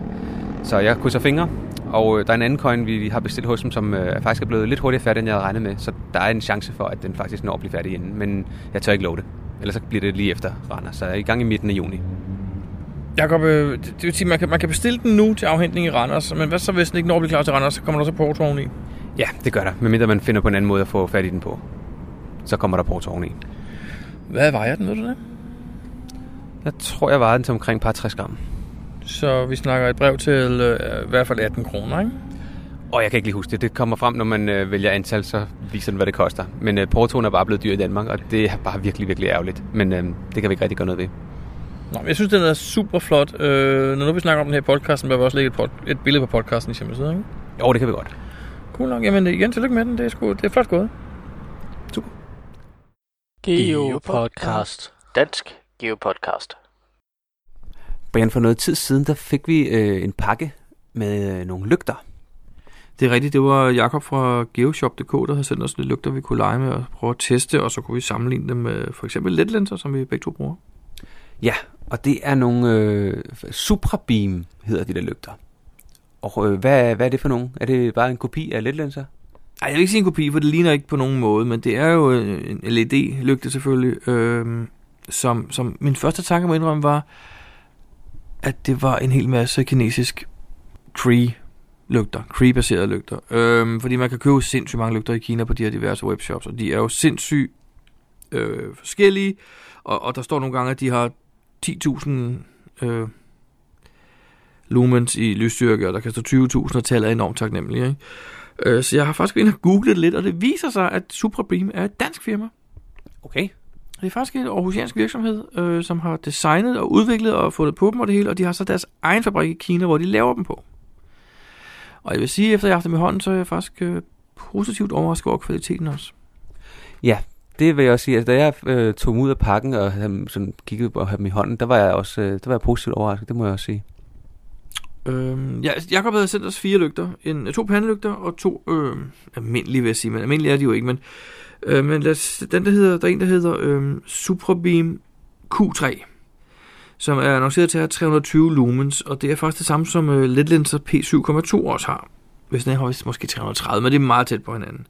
Så jeg krydser fingre, og øh, der er en anden coin, vi har bestilt hos dem, som øh, faktisk er blevet lidt hurtigere færdig, end jeg havde regnet med. Så der er en chance for, at den faktisk når at blive færdig inden. Men jeg tør ikke love det. Ellers så bliver det lige efter Randers. Så er i gang i midten af juni. Jakob, øh, det, vil sige, man kan, man kan bestille den nu til afhentning i Randers, men hvad så, hvis den ikke når at blive klar til Randers, så kommer der så porto oveni? Ja, det gør der. Medmindre man finder på en anden måde at få fat i den på. Så kommer der porto oveni. Hvad vejer den, ved du det? Jeg tror, jeg vejede den til omkring par 60 gram. Så vi snakker et brev til øh, i hvert fald 18 kroner, ikke? Og jeg kan ikke lige huske det. Det kommer frem, når man øh, vælger antal, så viser den, hvad det koster. Men øh, portoen er bare blevet dyr i Danmark, og det er bare virkelig, virkelig ærgerligt. Men øh, det kan vi ikke rigtig gøre noget ved. Nå, men jeg synes, den er super flot. Øh, når nu vi snakker om den her podcasten, bør vi også lægge et, pod- et billede på podcasten i hjemmeside, ikke? Jo, det kan vi godt. Cool nok. Jamen igen, tillykke med den. Det er, sgu, det er flot gået. Geopodcast. Dansk Geopodcast. Brian, for noget tid siden, der fik vi øh, en pakke med øh, nogle lygter. Det er rigtigt. Det var Jakob fra geoshop.dk, der havde sendt os lidt lygter, vi kunne lege med og prøve at teste, og så kunne vi sammenligne dem med for eksempel letlinser, som vi begge to bruger. Ja, og det er nogle øh, Suprabeam, hedder de der lygter. Og øh, hvad, hvad er det for nogle? Er det bare en kopi af letlinser? Ej, jeg vil ikke sige en kopi, for det ligner ikke på nogen måde, men det er jo en LED-lygte selvfølgelig, øh, som, som min første tanke må indrømme var, at det var en hel masse kinesisk Cree-lygter, Cree-baserede lygter. Øh, fordi man kan købe sindssygt mange lygter i Kina på de her diverse webshops, og de er jo sindssygt øh, forskellige, og, og der står nogle gange, at de har 10.000 øh, lumens i lysstyrke, og der kan stå 20.000, og tallet er enormt taknemmelige, ikke? Øh, Så jeg har faktisk været inde og googlet lidt, og det viser sig, at Suprabeam er et dansk firma. Okay. Det er faktisk en aarhusiansk virksomhed, øh, som har designet og udviklet og fundet på dem og det hele, og de har så deres egen fabrik i Kina, hvor de laver dem på. Og jeg vil sige, efter jeg har haft dem i hånden, så er jeg faktisk øh, positivt overrasket over kvaliteten også. Ja, det vil jeg også sige. Altså, da jeg øh, tog dem ud af pakken og havde sådan, kiggede på at have dem i hånden, der var jeg også øh, der var jeg positivt overrasket, det må jeg også sige. Øhm, ja, Jacob havde sendt os fire lygter. En, to pandelygter og to øh, almindelige, vil jeg sige. Men almindelige er de jo ikke. Men, øh, men lad os, den, der, hedder, der er en, der hedder øh, Suprabeam Q3 som er annonceret til at have 320 lumens, og det er faktisk det samme som øh, LED-linser P7,2 også har. Hvis den er højst måske 330, men det er meget tæt på hinanden.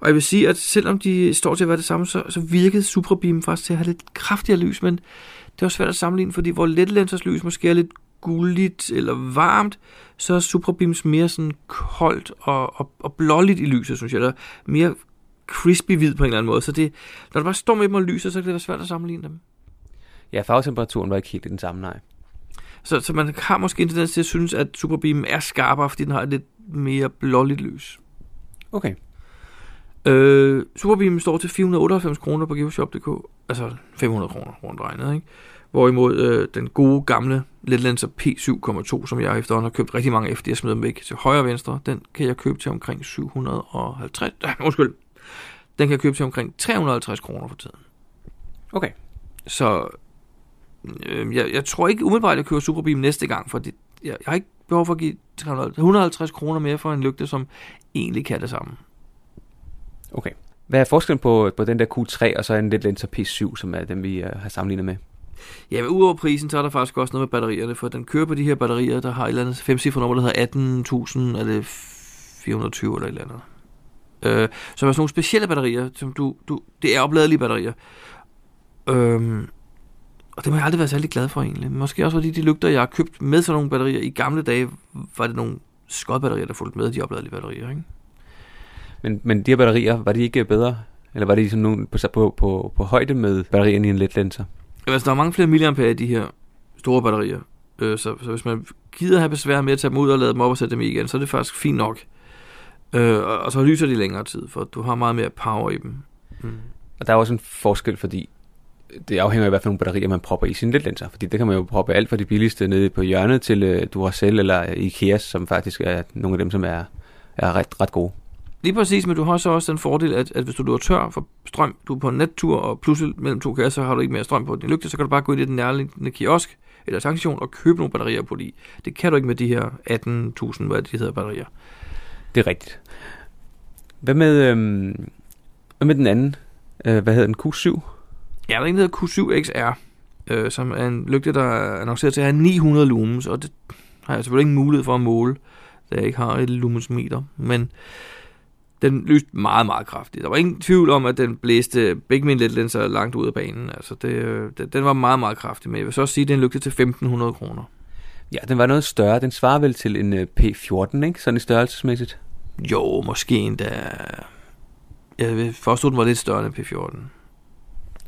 Og jeg vil sige, at selvom de står til at være det samme, så, så virkede Suprabeam faktisk til at have lidt kraftigere lys, men det er svært at sammenligne, fordi hvor Letlensers lys måske er lidt gulligt eller varmt, så er Suprabeams mere sådan koldt og, og, og blåligt i lyset, synes jeg. eller er mere crispy hvid på en eller anden måde. Så det, når du bare står med dem og lyser, så kan det være svært at sammenligne dem. Ja, farvetemperaturen var ikke helt i den samme, nej. Så, så man har måske en tendens til at synes, at Superbeam er skarpere, fordi den har et lidt mere blåligt lys. Okay. Øh, Superbeam står til 498 kroner på geoshop.dk, altså 500 kroner rundt regnet, ikke? Hvorimod øh, den gode gamle Letlenser P7,2, som jeg efterhånden har købt rigtig mange efter, jeg smider dem væk til højre og venstre, den kan jeg købe til omkring 750, øh, undskyld, den kan jeg købe til omkring 350 kroner for tiden. Okay. Så øh, jeg, jeg tror ikke umiddelbart, at jeg køber Superbeam næste gang, for det, jeg, jeg har ikke behov for at give 300, 150 kroner mere for en lygte, som egentlig kan det samme. Okay. Hvad er forskellen på, på den der Q3 og så en lidt Lenser P7, som er den, vi uh, har sammenlignet med? Ja, men udover prisen, så er der faktisk også noget med batterierne, for den kører på de her batterier, der har et eller andet femcifret nummer, der hedder 18.000, eller 420 eller et eller andet. Øh, så er sådan nogle specielle batterier, som du, du, det er opladelige batterier. Øh, og det har jeg aldrig været særlig glad for egentlig. Måske også fordi de lygter, jeg har købt med sådan nogle batterier i gamle dage, var det nogle skodbatterier, der fulgte med de opladelige batterier, ikke? Men, men de her batterier, var de ikke bedre? Eller var de sådan nogle på, på, på, på højde med batterierne i en let lenser? Altså, der er mange flere milliampere i de her store batterier. Øh, så, så hvis man gider have besvær med at tage dem ud og lade dem op og sætte dem i igen, så er det faktisk fint nok. Øh, og, og så lyser de længere tid, for du har meget mere power i dem. Mm. Og der er også en forskel, fordi det afhænger af, hvad for nogle batterier man propper i sin letlenser. Fordi det kan man jo proppe alt fra de billigste nede på hjørnet til uh, Duracell eller Ikea, som faktisk er nogle af dem, som er, er ret, ret gode. Lige præcis, men du har så også den fordel, at, at hvis du er tør for strøm, du er på en nettur, og pludselig mellem to kasser har du ikke mere strøm på din lygte, så kan du bare gå ind i den nærliggende kiosk eller tankstation og købe nogle batterier på de. Det kan du ikke med de her 18.000, hvad de hedder, batterier. Det er rigtigt. Hvad med, øhm, hvad med den anden? Øh, hvad hedder den? Q7? Ja, der er en, der hedder Q7 XR, øh, som er en lygte, der er annonceret til at have 900 lumens, og det har jeg selvfølgelig ingen mulighed for at måle, da jeg ikke har et lumensmeter, men den lyste meget, meget kraftigt. Der var ingen tvivl om, at den blæste begge mine letlenser langt ud af banen. Altså, det, øh, den var meget, meget kraftig, men jeg vil så også sige, at den lygte til 1500 kroner. Ja, den var noget større. Den svarer vel til en uh, P14, ikke? Sådan i størrelsesmæssigt. Jo, måske endda... Jeg forstod, den var lidt større end P14.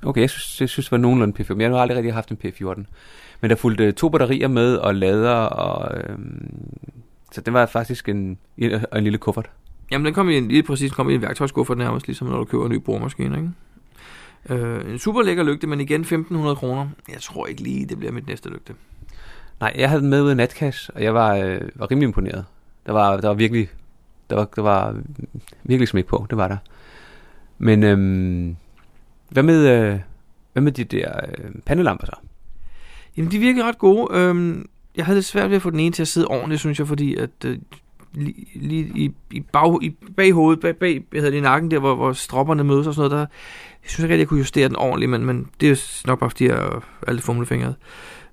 Okay, jeg synes, jeg synes det var nogenlunde P14. Jeg har aldrig rigtig haft en P14. Men der fulgte to batterier med, og lader, og... Øhm, så det var faktisk en, en, en lille kuffert. Jamen, den kom i en, lige præcis kom i en værktøjskuffert nærmest, ligesom når du køber en ny boremaskine, ikke? Øh, en super lækker lygte, men igen 1500 kroner. Jeg tror ikke lige, det bliver mit næste lygte. Nej, jeg havde den med ud af Natcash, og jeg var, øh, var rimelig imponeret. Der var, der var virkelig der var, der var virkelig smæk på, det var der. Men øhm, hvad med, øh, hvad med de der øh, pandelamper så? Jamen, de virker ret gode. Øhm, jeg havde lidt svært ved at få den ene til at sidde ordentligt, synes jeg, fordi at øh, lige, lige i, i, bag, i bag hovedet, bag, bag jeg hedder det, i nakken der, hvor, hvor stropperne mødes og sådan noget, der jeg synes ikke, rigtig, jeg kunne justere den ordentligt, men, men det er nok bare, fordi jeg er alt fumlefingret.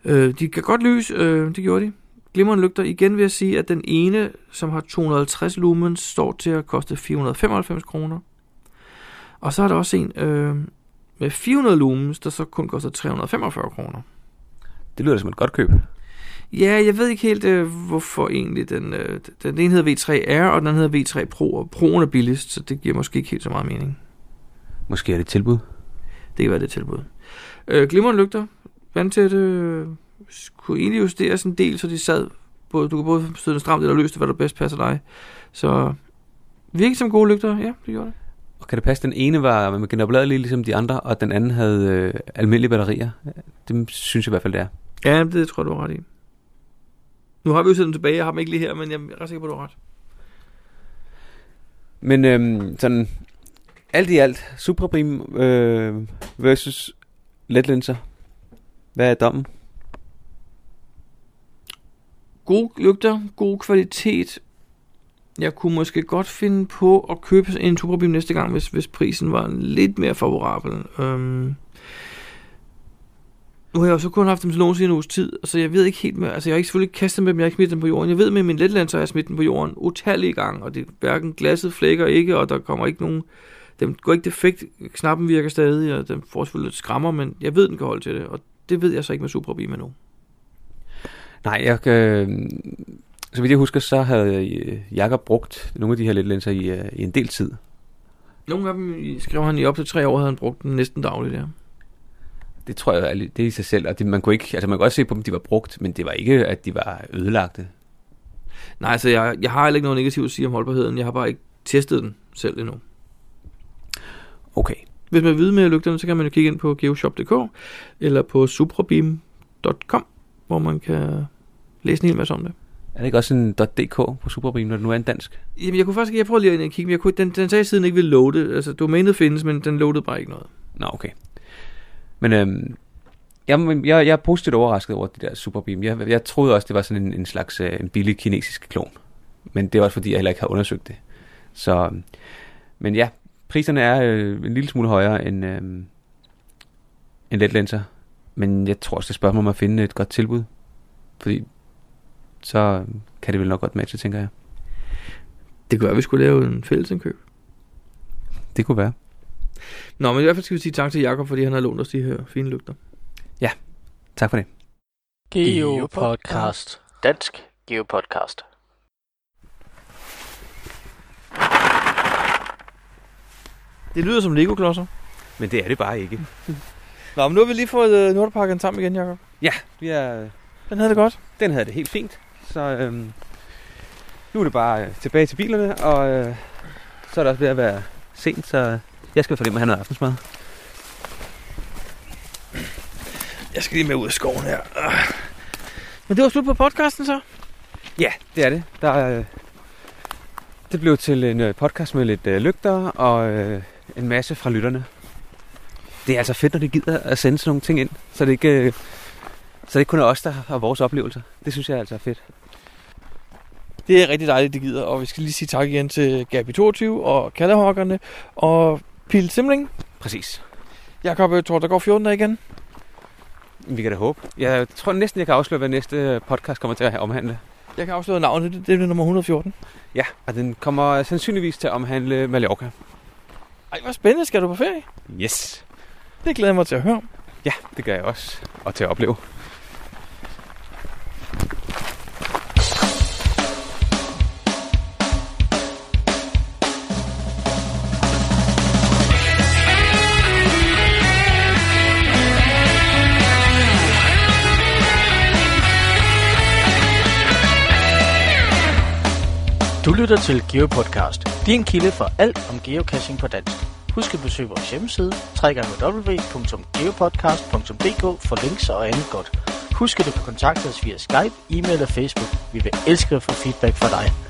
Øh, de kan godt lys, øh, det gjorde de. Glimrende lygter. Igen vil jeg sige, at den ene, som har 250 lumens, står til at koste 495 kroner. Og så er der også en øh, med 400 lumens, der så kun koster 345 kroner. Det lyder som et godt køb. Ja, jeg ved ikke helt, øh, hvorfor egentlig. Den, øh, den ene hedder V3R, og den anden hedder V3 Pro, og Pro'en er billigst, så det giver måske ikke helt så meget mening. Måske er det et tilbud. Det kan være det tilbud. Øh, glimrende lygter, vandtætte, øh, kunne egentlig justeres en del, så de sad, både, du kan både støde den stramt eller løst, hvad der bedst passer dig. Så virkelig som gode lygter, ja, det gjorde det. Og kan det passe, den ene var med genopladelige ligesom de andre, og den anden havde øh, almindelige batterier? Det synes jeg i hvert fald, det er. Ja, det tror jeg, du har ret i. Nu har vi jo set dem tilbage, jeg har dem ikke lige her, men jeg er ret sikker på, at du har ret. Men øhm, sådan, alt i alt, Supraprim øh, versus Letlenser. Hvad er dommen? gode lygter, god kvalitet. Jeg kunne måske godt finde på at købe en Turbobil næste gang, hvis, hvis prisen var lidt mere favorabel. Øhm, nu har jeg jo så kun haft dem til nogen siden en uges tid, så jeg ved ikke helt med, altså jeg har ikke selvfølgelig kastet med dem, jeg har ikke smidt dem på jorden. Jeg ved med min Letland, så har jeg smidt dem på jorden utallige gange, og det er hverken glasset flækker ikke, og der kommer ikke nogen, dem går ikke defekt, knappen virker stadig, og den får selvfølgelig lidt skrammer, men jeg ved, den kan holde til det, og det ved jeg så ikke med Superbeam nu. Nej, jeg, øh, så vidt jeg husker, så havde øh, Jakob brugt nogle af de her letlinser i, øh, i en del tid. Nogle af dem skrev han i op til tre år, havde han brugt dem næsten dagligt der. Det tror jeg, det er i sig selv, og det, man kunne ikke, altså man kunne også se på dem, de var brugt, men det var ikke, at de var ødelagte. Nej, altså jeg, jeg har heller ikke noget negativt at sige om holdbarheden, jeg har bare ikke testet den selv endnu. Okay. Hvis man vil vide mere lygterne, så kan man jo kigge ind på geoshop.dk eller på suprabeam.com, hvor man kan læse en hel masse om det. Er det ikke også en .dk på Superbeam, når det nu er en dansk? Jamen, jeg kunne faktisk ikke, jeg prøvede lige at kigge, men jeg kunne, den, den sagde siden ikke ville loade. Altså, domænet findes, men den loadede bare ikke noget. Nå, okay. Men øhm, jeg, jeg, jeg er positivt overrasket over det der Superbeam. Jeg, jeg troede også, det var sådan en, en slags øh, en billig kinesisk klon. Men det var også fordi, jeg heller ikke har undersøgt det. Så, men ja, priserne er øh, en lille smule højere end, øh, end letlenser. Men jeg tror også, det spørger mig om at finde et godt tilbud. Fordi så kan det vel nok godt matche, tænker jeg. Det kunne være, at vi skulle lave en fælles indkøb. Det kunne være. Nå, men i hvert fald skal vi sige tak til Jakob, fordi han har lånt os de her fine lygter. Ja, tak for det. Geopodcast. Dansk Geopodcast. Det lyder som Lego-klodser. Men det er det bare ikke. Nå, men nu har vi lige fået uh, Nordparken sammen igen, Jakob. Ja, vi er... Den havde det godt. Den havde det helt fint. Så øhm, nu er det bare øh, tilbage til bilerne, og øh, så er det også ved at være sent, så jeg skal i hvert fald hjem og have noget aftensmad. Jeg skal lige med ud af skoven her. Men det var slut på podcasten så. Ja, det er det. Der, er, øh, det blev til en øh, podcast med lidt øh, lygter og øh, en masse fra lytterne. Det er altså fedt, når de gider at sende sådan nogle ting ind, så det ikke, øh, så det kun er os, der har vores oplevelser. Det synes jeg altså er fedt. Det er rigtig dejligt, det gider. Og vi skal lige sige tak igen til Gabi 22 og Kallehokkerne og Pil Simling. Præcis. Jakob, jeg tror, der går 14 dage igen. Vi kan da håbe. Jeg tror næsten, jeg kan afsløre, hvad næste podcast kommer til at omhandle. Jeg kan afsløre navnet. Det, er nummer 114. Ja, og den kommer sandsynligvis til at omhandle Mallorca. Ej, hvor spændende. Skal du på ferie? Yes. Det glæder jeg mig til at høre. Ja, det gør jeg også. Og til at opleve. Du lytter til GeoPodcast, din kilde for alt om geocaching på dansk. Husk at besøge vores hjemmeside, www.geopodcast.dk for links og andet godt. Husk at du kan kontakte os via Skype, e-mail og Facebook. Vi vil elske at få feedback fra dig.